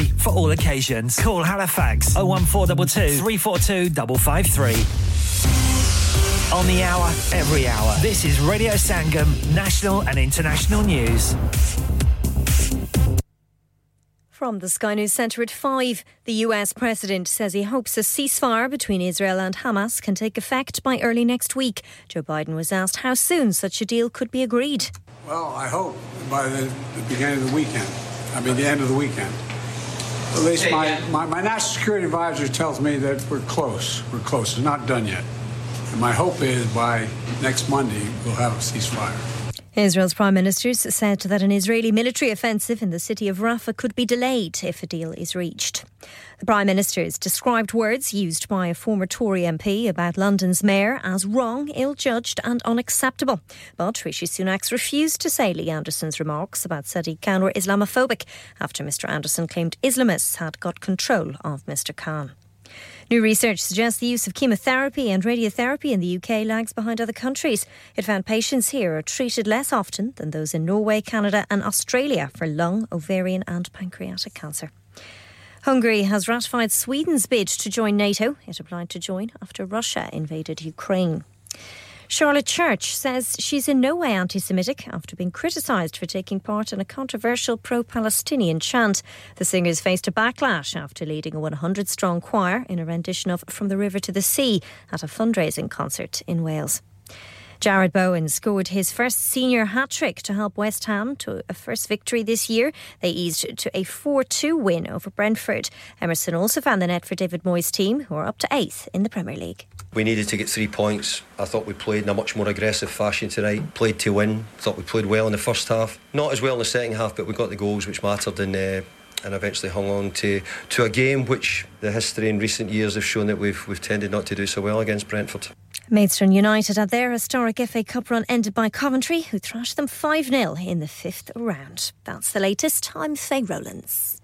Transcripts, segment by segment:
for all occasions. Call Halifax 01422 342 553. On the hour, every hour. This is Radio Sangam, national and international news. From the Sky News Centre at 5, the US President says he hopes a ceasefire between Israel and Hamas can take effect by early next week. Joe Biden was asked how soon such a deal could be agreed. Well, I hope by the, the beginning of the weekend. I mean, the end of the weekend. At least my, my, my, national security advisor tells me that we're close. We're close. It's not done yet. And my hope is by next Monday, we'll have a ceasefire. Israel's prime minister said that an Israeli military offensive in the city of Rafah could be delayed if a deal is reached. The prime minister's described words used by a former Tory MP about London's mayor as wrong, ill-judged and unacceptable. But Rishi Sunak refused to say Lee Anderson's remarks about Sadiq Khan were Islamophobic after Mr Anderson claimed Islamists had got control of Mr Khan. New research suggests the use of chemotherapy and radiotherapy in the UK lags behind other countries. It found patients here are treated less often than those in Norway, Canada, and Australia for lung, ovarian, and pancreatic cancer. Hungary has ratified Sweden's bid to join NATO. It applied to join after Russia invaded Ukraine. Charlotte Church says she's in no way anti Semitic after being criticised for taking part in a controversial pro Palestinian chant. The singers faced a backlash after leading a 100 strong choir in a rendition of From the River to the Sea at a fundraising concert in Wales. Jared Bowen scored his first senior hat trick to help West Ham to a first victory this year. They eased to a 4 2 win over Brentford. Emerson also found the net for David Moyes' team, who are up to eighth in the Premier League. We needed to get three points. I thought we played in a much more aggressive fashion tonight. Played to win. Thought we played well in the first half. Not as well in the second half, but we got the goals which mattered and uh, and eventually hung on to to a game which the history in recent years have shown that we've we've tended not to do so well against Brentford. Maidstone United had their historic FA Cup run ended by Coventry, who thrashed them 5 0 in the fifth round. That's the latest. I'm Faye Rowlands.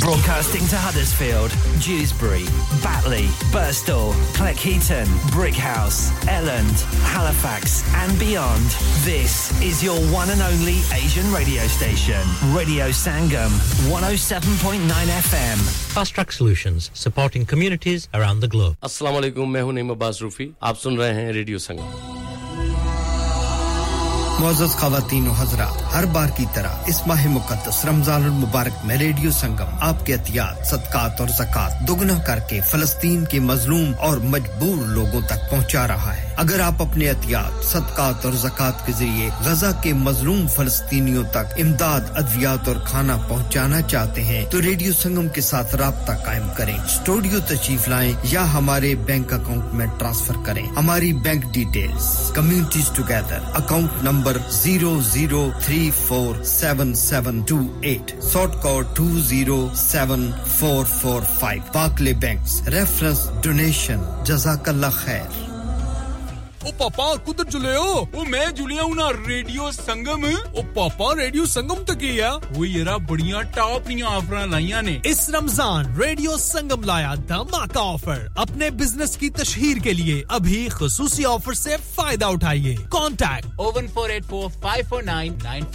Broadcasting to Huddersfield, Dewsbury, Batley, Burstall, Cleckheaton, Brickhouse, Elland, Halifax, and beyond. This is your one and only Asian radio station, Radio Sangam, 107.9 FM. Fast Track Solutions supporting communities around the globe. Assalamualaikum. I am Naeem Abbas You are listening to Radio Sangam. معزز خواتین و حضرات ہر بار کی طرح اس ماہ مقدس رمضان المبارک میں ریڈیو سنگم آپ کے احتیاط صدقات اور زکوٰۃ دگنا کر کے فلسطین کے مظلوم اور مجبور لوگوں تک پہنچا رہا ہے اگر آپ اپنے احتیاط صدقات اور زکوٰۃ کے ذریعے غزہ کے مظلوم فلسطینیوں تک امداد ادویات اور کھانا پہنچانا چاہتے ہیں تو ریڈیو سنگم کے ساتھ رابطہ قائم کریں اسٹوڈیو تشریف لائیں یا ہمارے بینک اکاؤنٹ میں ٹرانسفر کریں ہماری bank details communities together account number number 00347728 code 207445 Barclay Banks reference donation Jazakallah khair پاپا جلے ہو میں جلیا ہوں ریڈیو سنگم سنگم تو اس رمضان ریڈیو سنگم لایا دفر اپنے بزنس کی تشہیر کے لیے ابھی خصوصی آفر سے فائدہ اٹھائیے کانٹیکٹ فور نائنٹیک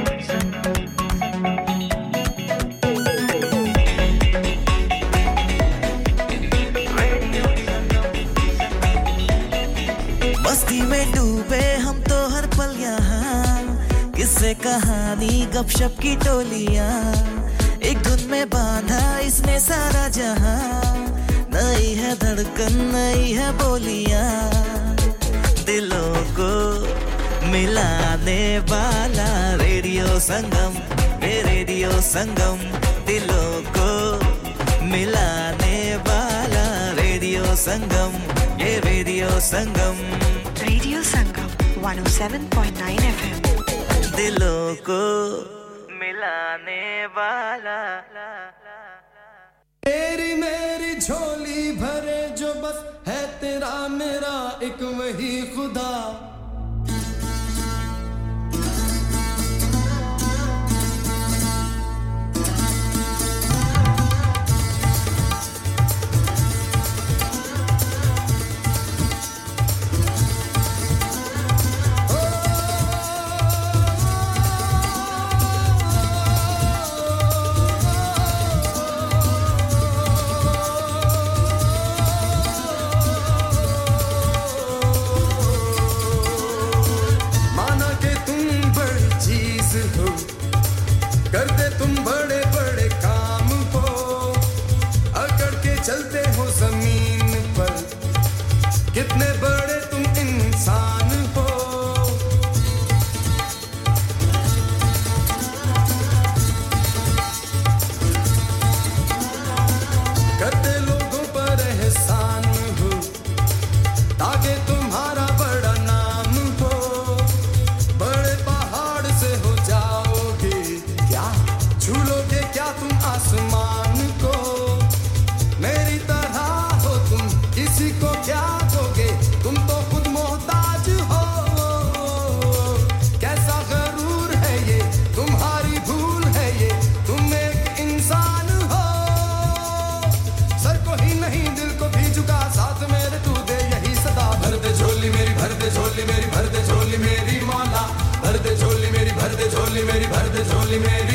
سے کہانی گپ شپ کی ٹولیاں ایک دن میں باندھا اس نے سارا جہاں نئی ہے دھڑکن نئی ہے بولیاں دلوں کو ملانے والا ریڈیو سنگم اے ریڈیو سنگم دلوں کو ملانے والا ریڈیو سنگم اے radio Sangam radio Sangam 107.9 FM دلوں کو ملانے والا میری تیری میری جھولی بھرے جو بس ہے تیرا میرا ایک وہی خدا Muslim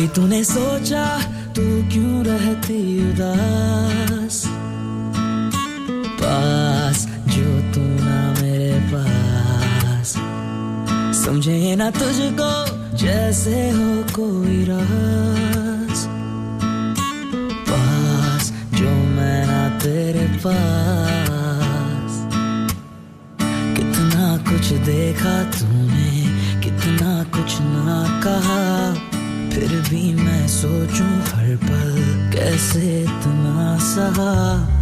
کبھی تو نے سوچا تو کیوں رہتی اداس پاس جو تو میرے پاس سمجھے نہ تجھ کو جیسے ہو کوئی رہ سہا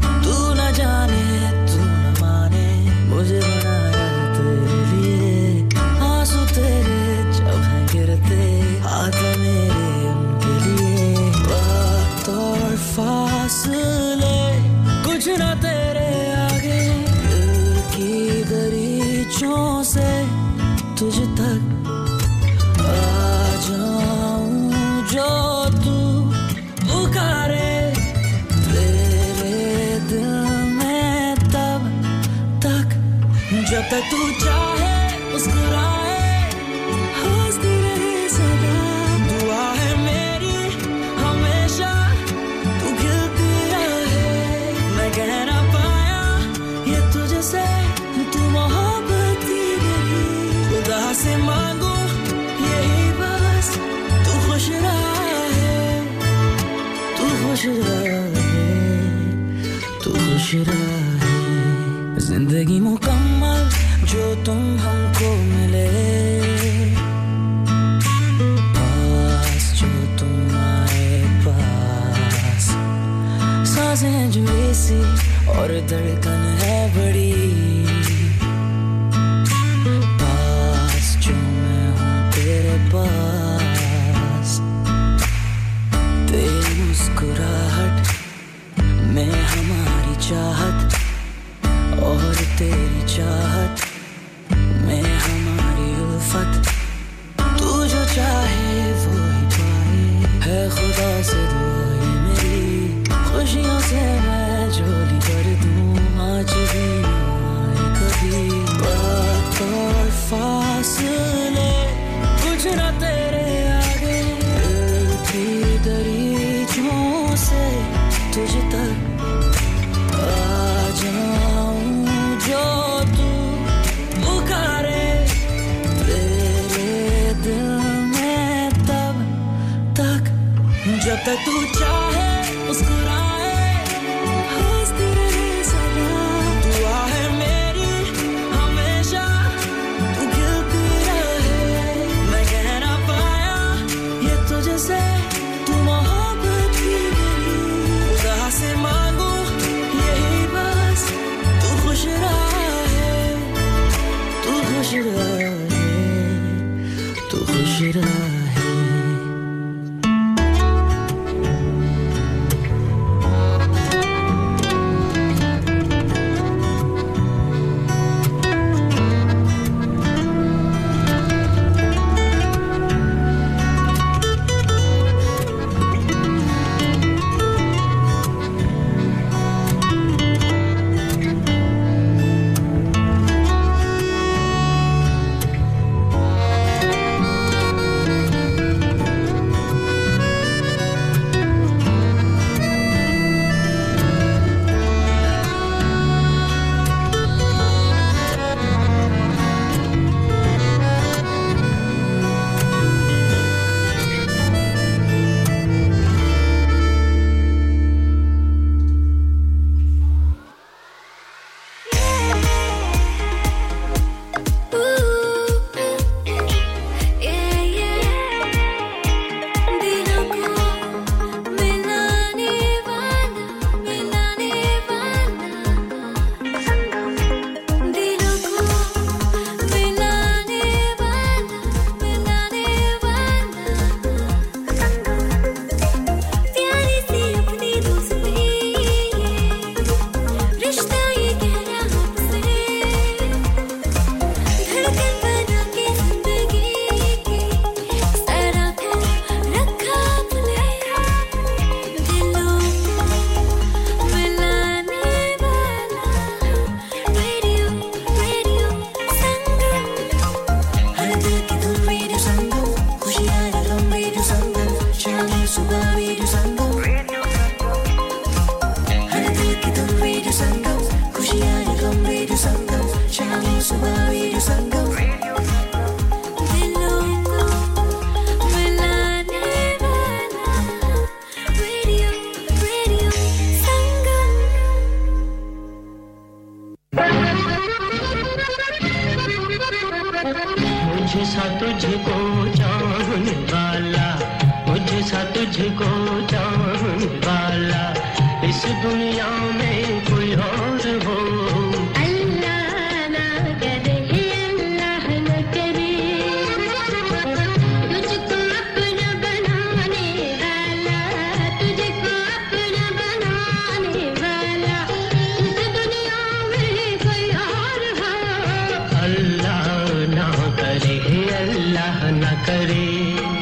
کرے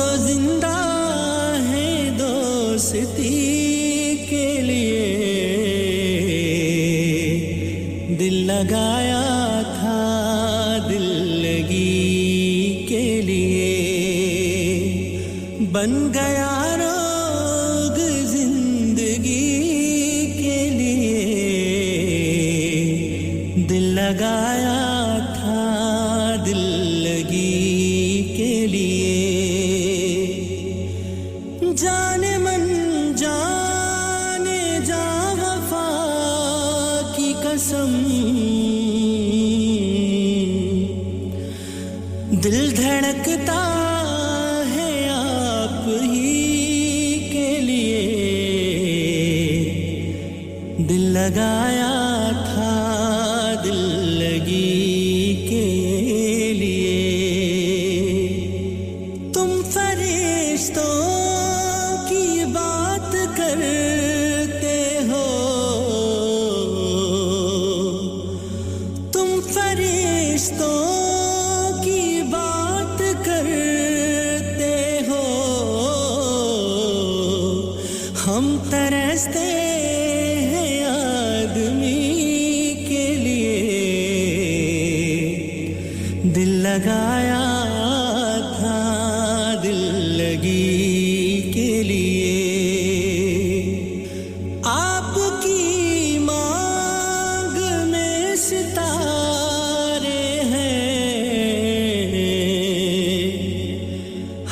تو زندہ ہے دوستی کے لیے دل لگایا تھا دل لگی کے لیے بن گیا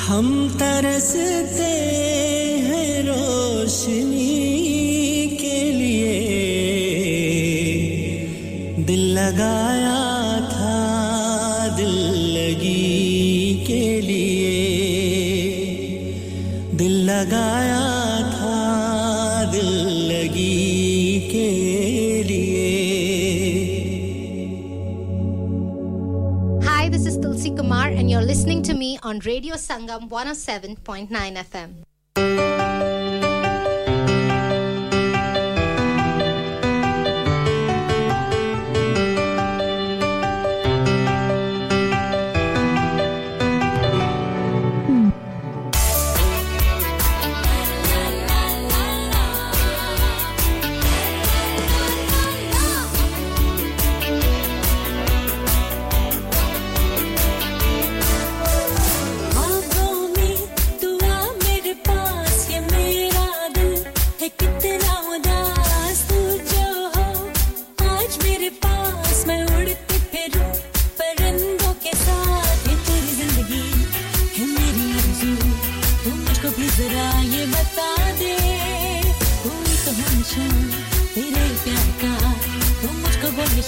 ہم ترستے ہیں روشنی کے لیے دل لگایا on Radio Sangam 107.9 FM.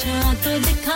اچھا تو دکھا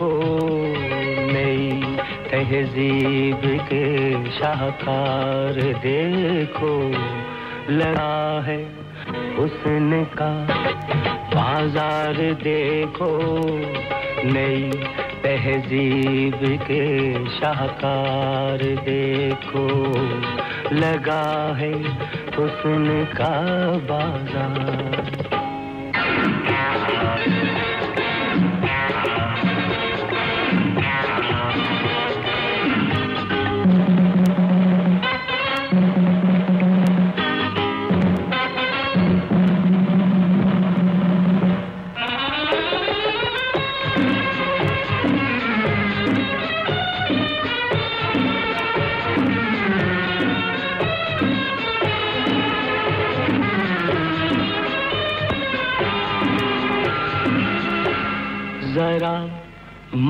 نئی تہذیب کے شاہکار دیکھو لگا ہے اس نے کا بازار دیکھو نئی تہذیب کے شاہکار دیکھو لگا ہے اس کا بازار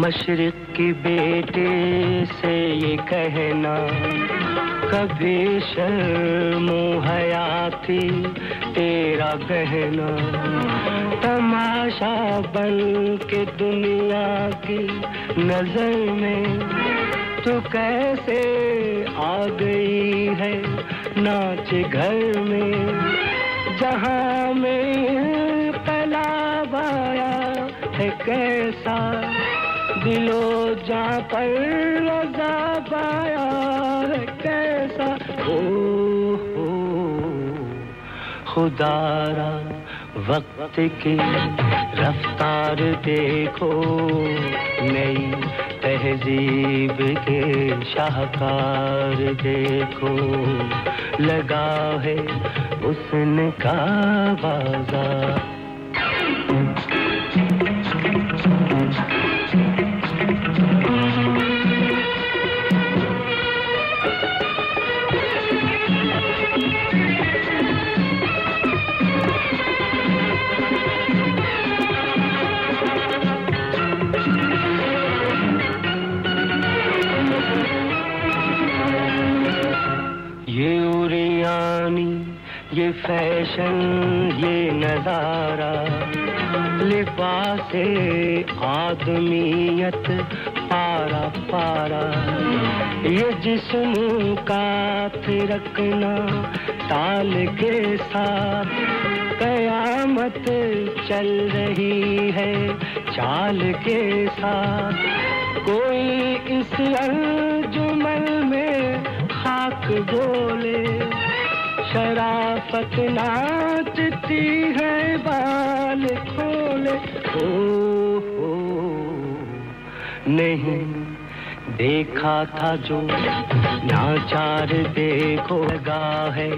مشرق کی بیٹے سے یہ کہنا کبھی شرم تھی تیرا کہنا تماشا بن کے دنیا کی نظر میں تو کیسے آ گئی ہے ناچ گھر میں جہاں میں بایا ہے کیسا دلو جا پر لگا پایا کیسا ہو ہو خدارا وقت کی رفتار دیکھو نئی تہذیب کے شاہکار دیکھو لگا ہے اس نے کا بازار یہ ورانی یہ فیشن یہ نظارہ لباس آدمیت پارا پارا یہ جسم کا پھر رکھنا تال کے ساتھ قیامت چل رہی ہے چال کے ساتھ کوئی اس رنگ بولے شرافت ناچتی ہے بال کھولے او ہو نہیں دیکھا تھا جو ناچار دیکھو گا ہے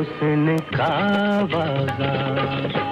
اس نے کا بازار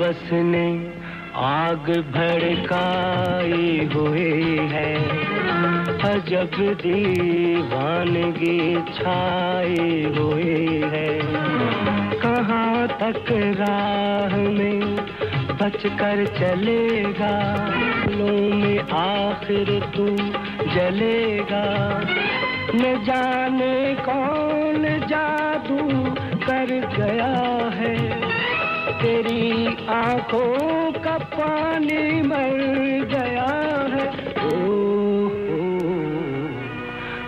ہوس نے آگ بھڑکائی ہوئی ہے حجب دیوانگی چھائی ہوئی ہے کہاں تک راہ میں بچ کر چلے گا آخر تو جلے گا نہ جانے کون جادو کر گیا ہے تیری آنکھوں کا پانی مر گیا ہے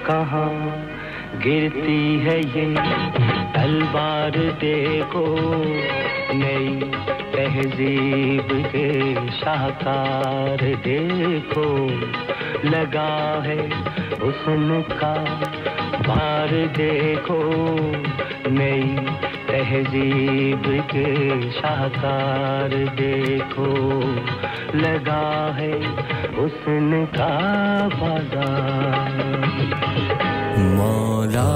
کہاں گرتی ہے یہ تلوار دیکھو نئی تہذیب کے شاہکار دیکھو لگا ہے حسن کا بار دیکھو نئی تہذیب کے شاہکار دیکھو لگا ہے اس نے کا بازار مولا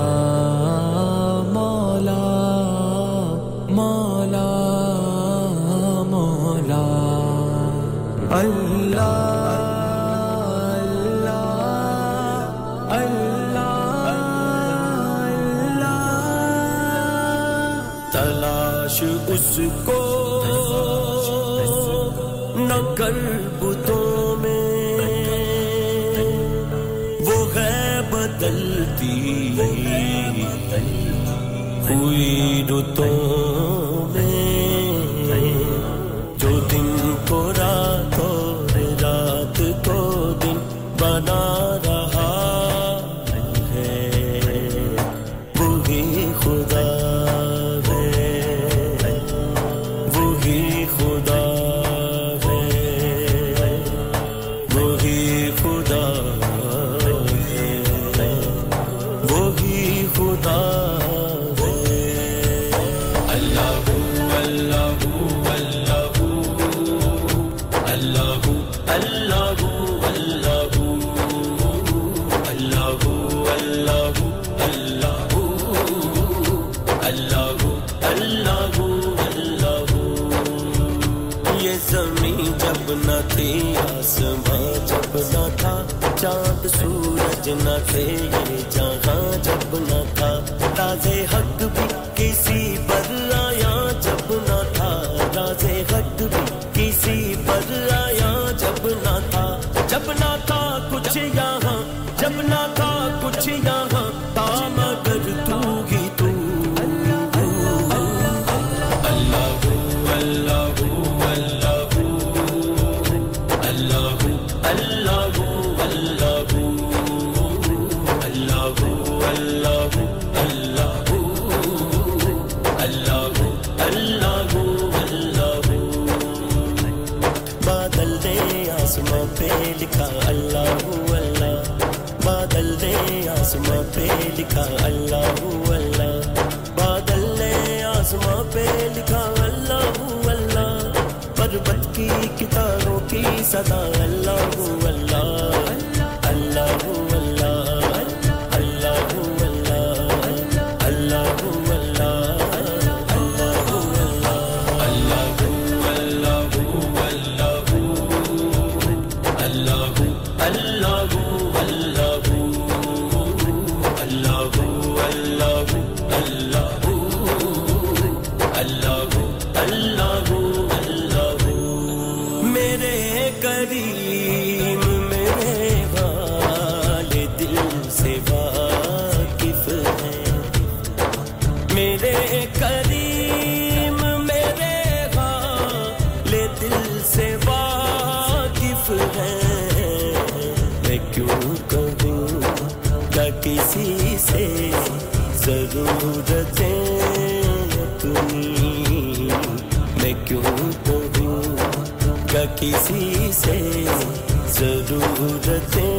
مولا مولا مولا اللہ تلاش اس کو نہ کر بتوں میں وہ ہے بدلتی ہوئی رتوں clean. ಸದಾ ಎಲ್ಲವೂ To do the thing.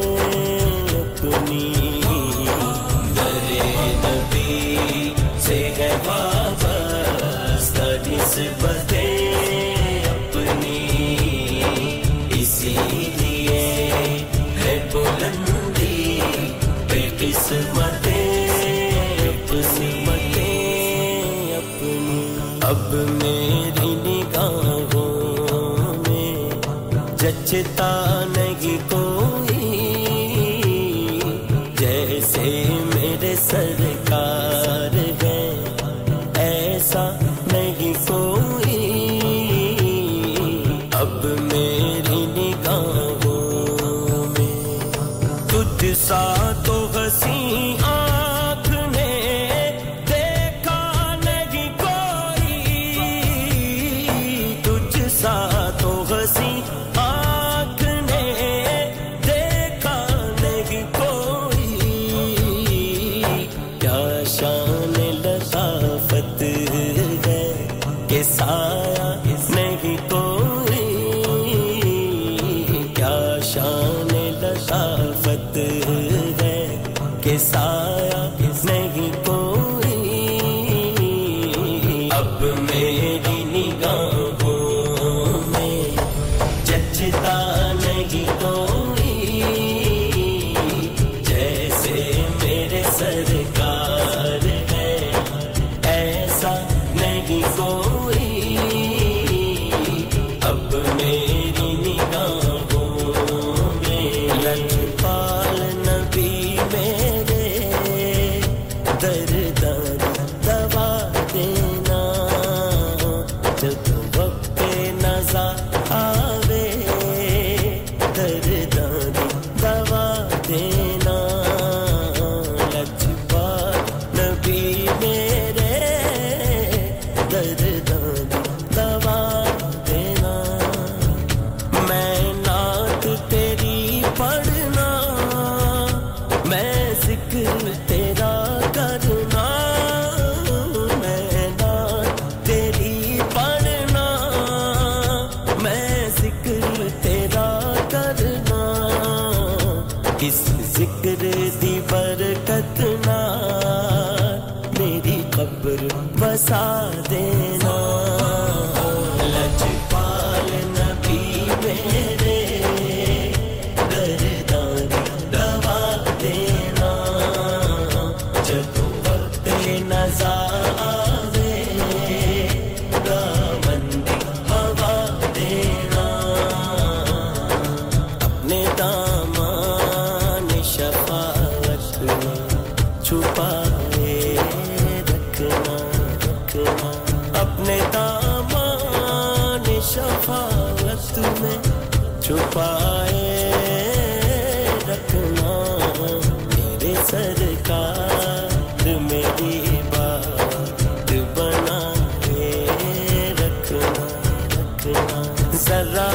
जरा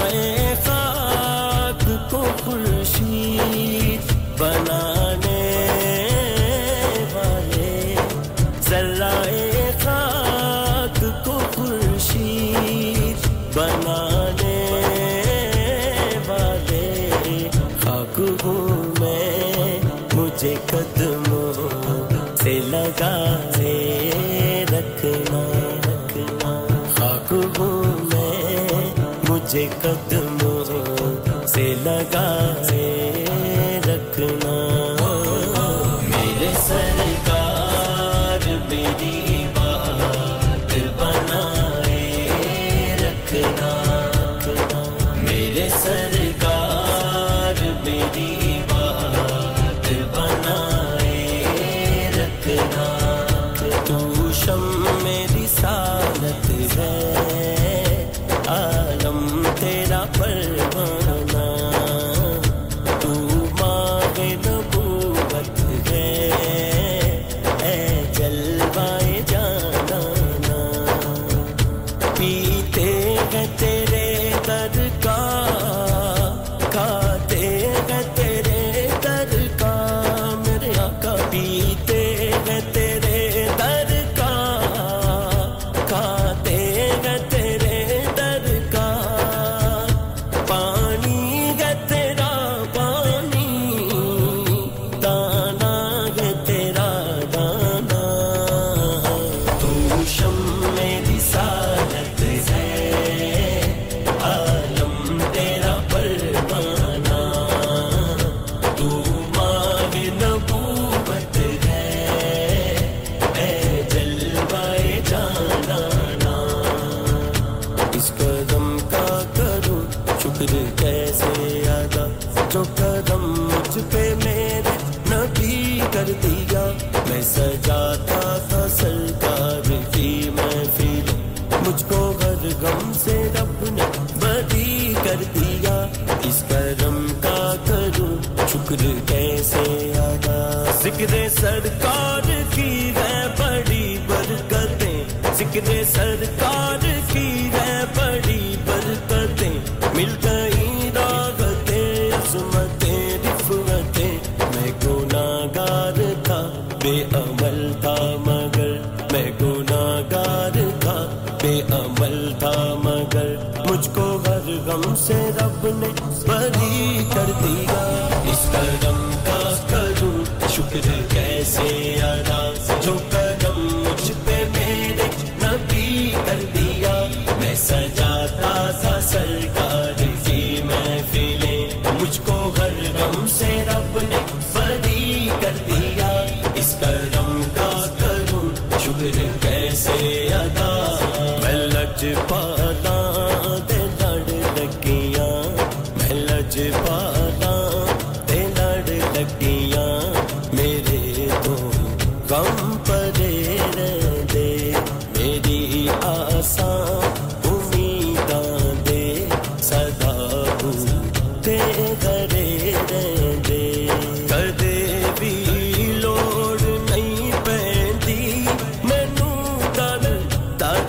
قدموں سے لگا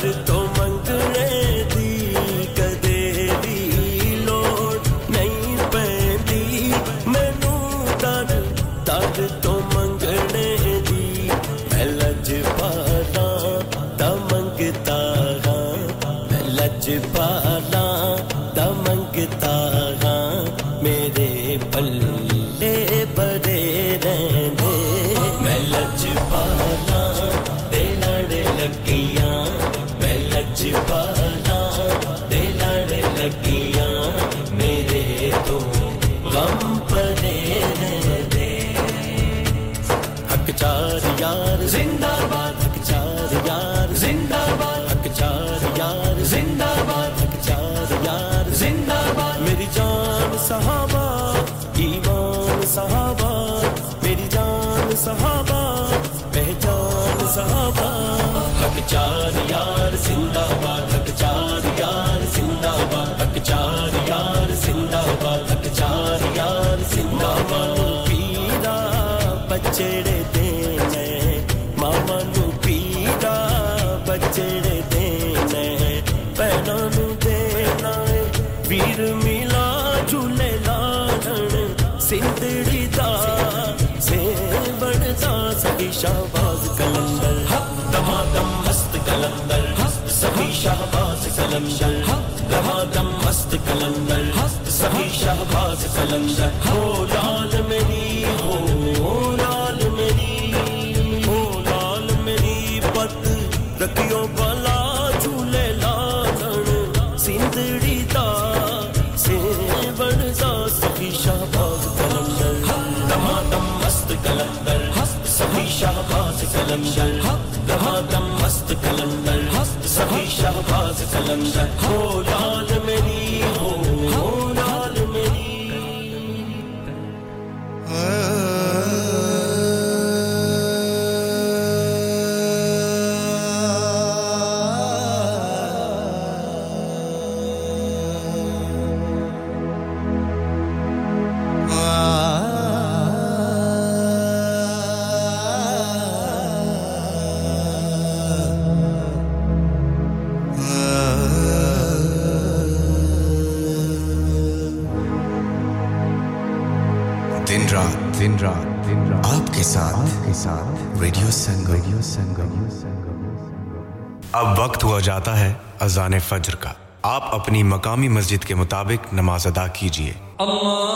de temps. چار یار سندھہ بادک چار یار سندھا بالک چار یار سندھا بالک چار یار سندھا با پیلا پچڑ دین ماما نیتا بچڑ دین پہ نئے میلا سپیشا کلندر ہست دھماتم مست کلندر ہست سبھی شہباز کلندر ہو لال میری ہو لال میری ہو لال میری پت پکو بالا جھول لال سندریتا سے سا سبھی شہباز کلندر کلکشن ہست مست کلندر ہست سبھی شہباز کلندر the Zat ہے اذان فجر کا آپ اپنی مقامی مسجد کے مطابق نماز ادا کیجیے اللہ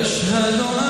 أشهد أن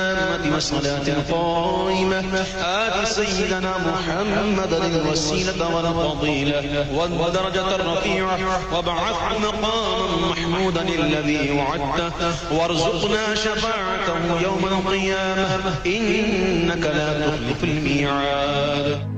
والحق والصلاة القائمة آت سيدنا محمد الوسيلة والفضيلة والدرجة الرفيعة وابعث مقاما محمودا الذي وعدته وارزقنا شفاعته يوم القيامة إنك لا تخلف الميعاد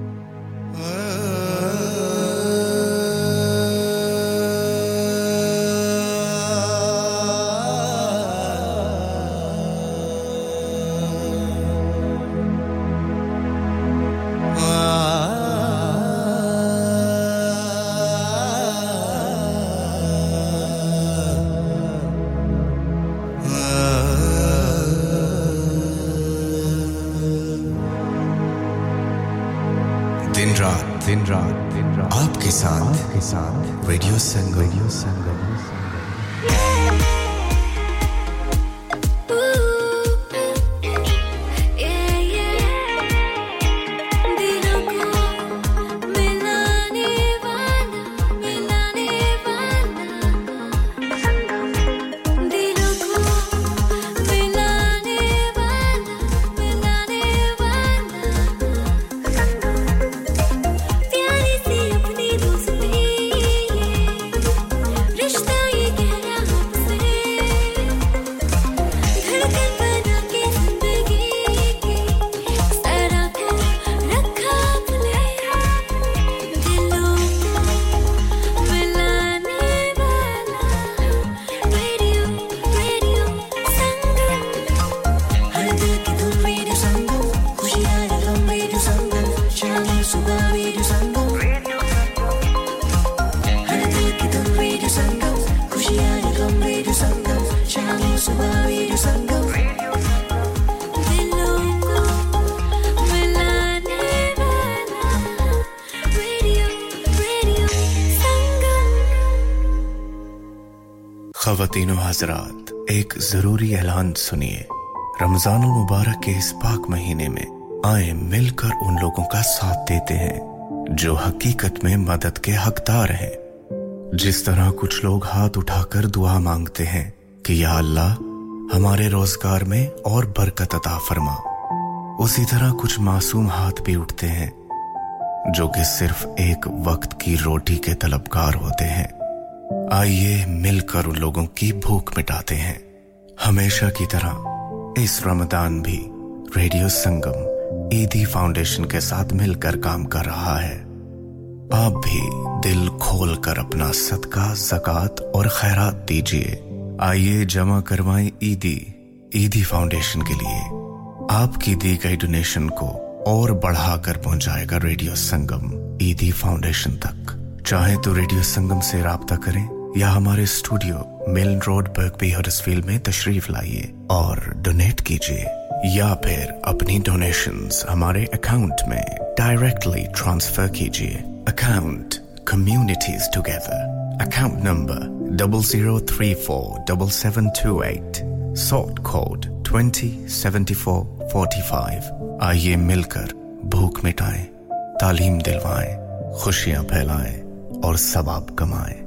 Radio Sangam. Radio Sangam. حضرات ایک ضروری اعلان سنیے رمضان المبارک کے اس پاک مہینے میں مل کر ان لوگوں کا ساتھ دیتے ہیں جو حقیقت میں مدد کے حقدار ہیں جس طرح کچھ لوگ ہاتھ اٹھا کر دعا مانگتے ہیں کہ یا اللہ ہمارے روزگار میں اور برکت عطا فرما اسی طرح کچھ معصوم ہاتھ بھی اٹھتے ہیں جو کہ صرف ایک وقت کی روٹی کے طلبگار ہوتے ہیں آئیے مل کر ان لوگوں کی بھوک مٹاتے ہیں ہمیشہ کی طرح اس رمضان بھی ریڈیو سنگم عیدی فاؤنڈیشن کے ساتھ مل کر کام کر رہا ہے آپ بھی دل کھول کر اپنا صدقہ زکوٰۃ اور خیرات دیجیے آئیے جمع کروائیں عیدی عیدی فاؤنڈیشن کے لیے آپ کی دی گئی ڈونیشن کو اور بڑھا کر پہنچائے گا ریڈیو سنگم عیدی فاؤنڈیشن تک چاہے تو ریڈیو سنگم سے رابطہ کریں یا ہمارے اسٹوڈیو ملن روڈ پر بے حد فیلڈ میں تشریف لائیے اور ڈونیٹ کیجیے یا پھر اپنی ڈونیشنز ہمارے اکاؤنٹ میں ڈائریکٹلی ٹرانسفر کیجیے account communities together account number double zero three four double seven two eight سوٹ twenty seventy four forty five آئیے مل کر بھوک مٹائیں تعلیم دلوائیں خوشیاں پھیلائیں اور ثواب کمائیں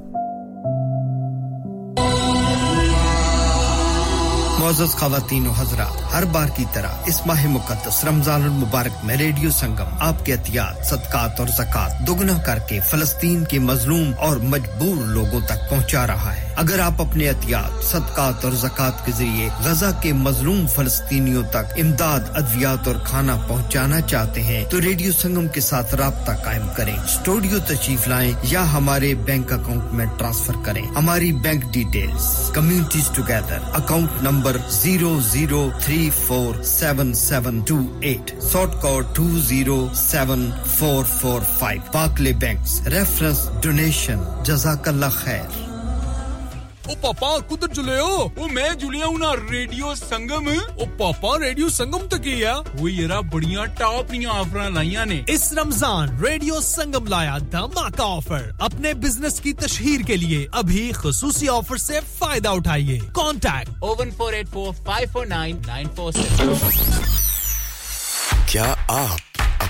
معزز خواتین و حضرات ہر بار کی طرح اس ماہ مقدس رمضان المبارک میں ریڈیو سنگم آپ کے احتیاط صدقات اور زکوٰۃ دگنا کر کے فلسطین کے مظلوم اور مجبور لوگوں تک پہنچا رہا ہے اگر آپ اپنے احتیاط صدقات اور زکوٰۃ کے ذریعے غزہ کے مظلوم فلسطینیوں تک امداد ادویات اور کھانا پہنچانا چاہتے ہیں تو ریڈیو سنگم کے ساتھ رابطہ قائم کریں اسٹوڈیو تشریف لائیں یا ہمارے بینک اکاؤنٹ میں ٹرانسفر کریں ہماری bank details communities together account number Zero zero three four seven seven two eight. sort code 207445 Barclay Banks reference donation Jazakallah khair پاپا کدھر جلے ہو میں ریڈیو سنگم وہ پاپا ریڈیو سنگم تو یار بڑیا ٹاپ آفر لائیا نے اس رمضان ریڈیو سنگم لایا داتا آفر اپنے بزنس کی تشہیر کے لیے ابھی خصوصی آفر سے فائدہ اٹھائیے contact oh one four eight four five four nine nine four six کیا آپ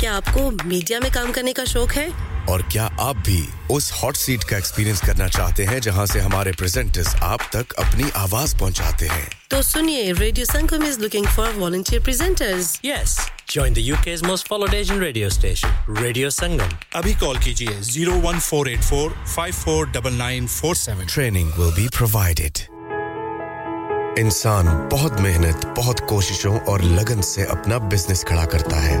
کیا آپ کو میڈیا میں کام کرنے کا شوق ہے اور کیا آپ بھی اس ہاٹ سیٹ کا ایکسپیرینس کرنا چاہتے ہیں جہاں سے ہمارے پریزنٹرز آپ تک اپنی آواز پہنچاتے ہیں تو سنیے radio Sangam is looking for volunteer for video radio Sangam ابھی کال کیجیے zero one four eight four five four double nine four seven training انسان بہت محنت بہت کوششوں اور لگن سے اپنا بزنس کھڑا کرتا ہے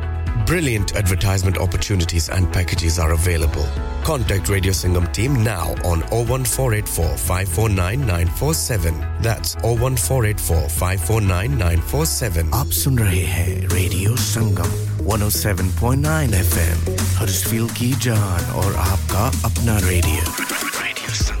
Brilliant advertisement opportunities and packages are available. Contact Radio Singham team now on 01484 549947. That's 01484 549947. आप सुन रहे हैं 107.9 FM हरसफील ki jaan aur aapka apna radio. Oh radio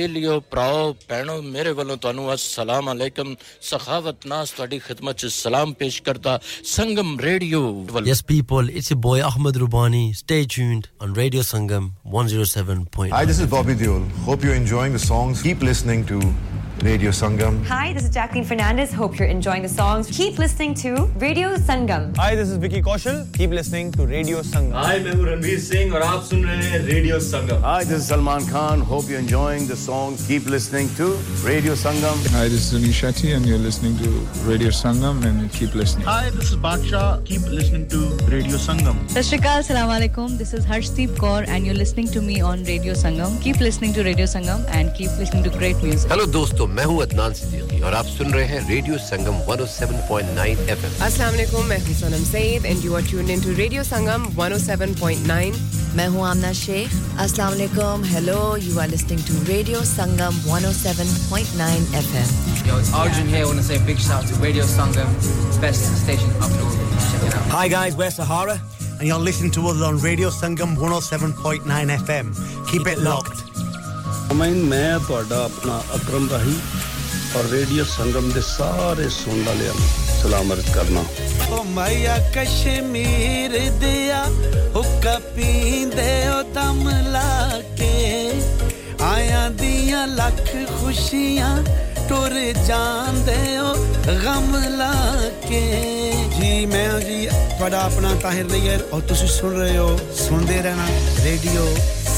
بیلیو پراؤ پینو میرے والوں تو السلام علیکم سخاوت ناس تاری خدمت چھ سلام پیش کرتا Sangam radio yes people it's your boy Ahmed Rubani stay tuned on Radio Sangam 107.9 Hi this is Bobby Deol hope you're enjoying the songs keep listening to Radio Sangam. Hi, this is Jacqueline Fernandez. Hope you're enjoying the songs. Keep listening to Radio Sangam. Hi, this is Vicky Kaushal. Keep listening to Radio Sangam. Hi, I'm Ranveer Singh and you're listening Radio Sangam. Hi, this is Salman Khan. Hope you're enjoying the songs. Keep listening to Radio Sangam. Hi, this is Anish Shetty and you're listening to Radio Sangam and keep listening. Hi, this is Baksha. Keep listening to Radio Sangam. Sashrikal, Alaikum. This is Harshdeep Kaur and you're listening to me on Radio Sangam. Keep listening to Radio Sangam and keep listening to great music. Hello, dosto. میں ہوں عدنان صدیقی اور آپ سن رہے ہیں radio Sangam 107.9 one السلام علیکم میں ہوں Saeed and you are tune in to radio Sangam 107.9 میں ہوں آمنا شیخ السلام علیکم hello you are listening to radio Sangam 107.9 107.9 FM. Arjun here. I want to to to say a big shout out Radio Radio Sangam, Sangam best station up north. Hi guys, we're Sahara, and you're listening us on Keep, Keep it locked. locked. ٹر جاند لا کے جی میں اپنا تاہر اور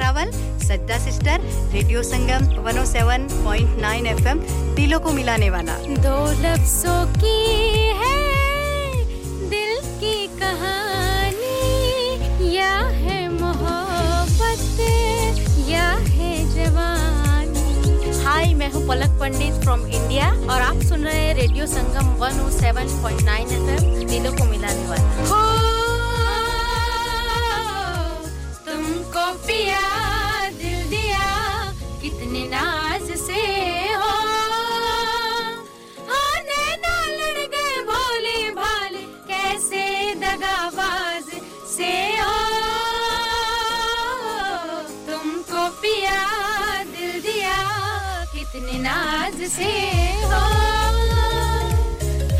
راول سجدہ sister radio Sangam 107.9 seven point nine F M دلوں کو ملانے والا دو لفظوں کی ہے دل کی کہانی یا ہے محبت یا ہے جوان ہائی میں ہوں پلک پنڈت فرام انڈیا اور آپ سن رہے ہیں radio Sangam 107.9 oh seven point nine F M دلوں کو ملانے والا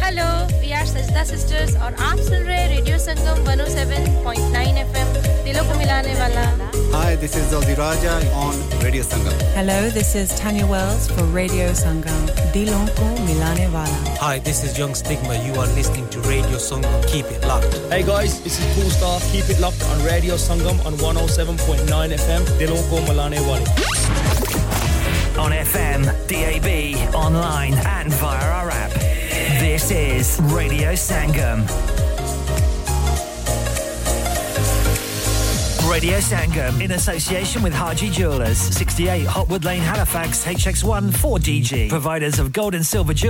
Hello, we are Sajda Sisters you are listening to Radio Sangam 107.9 FM Hi, this is Dolly Raja on Radio Sangam. Hello, this is Tanya Wells for Radio Sangam. Dilon milane wala. Hi, this is Young Stigma. You are listening to Radio Sangam. Keep it locked. Hey guys, this is Cool Star. Keep it locked on Radio Sangam on 107.9 FM. Dilon milane wala on FM, DAB, online, and via our app. This is Radio Sangam. Radio Sangam in association with Haji Jewelers, 68 Hotwood Lane, Halifax, HX1 4DG, providers of gold and silver jewelry.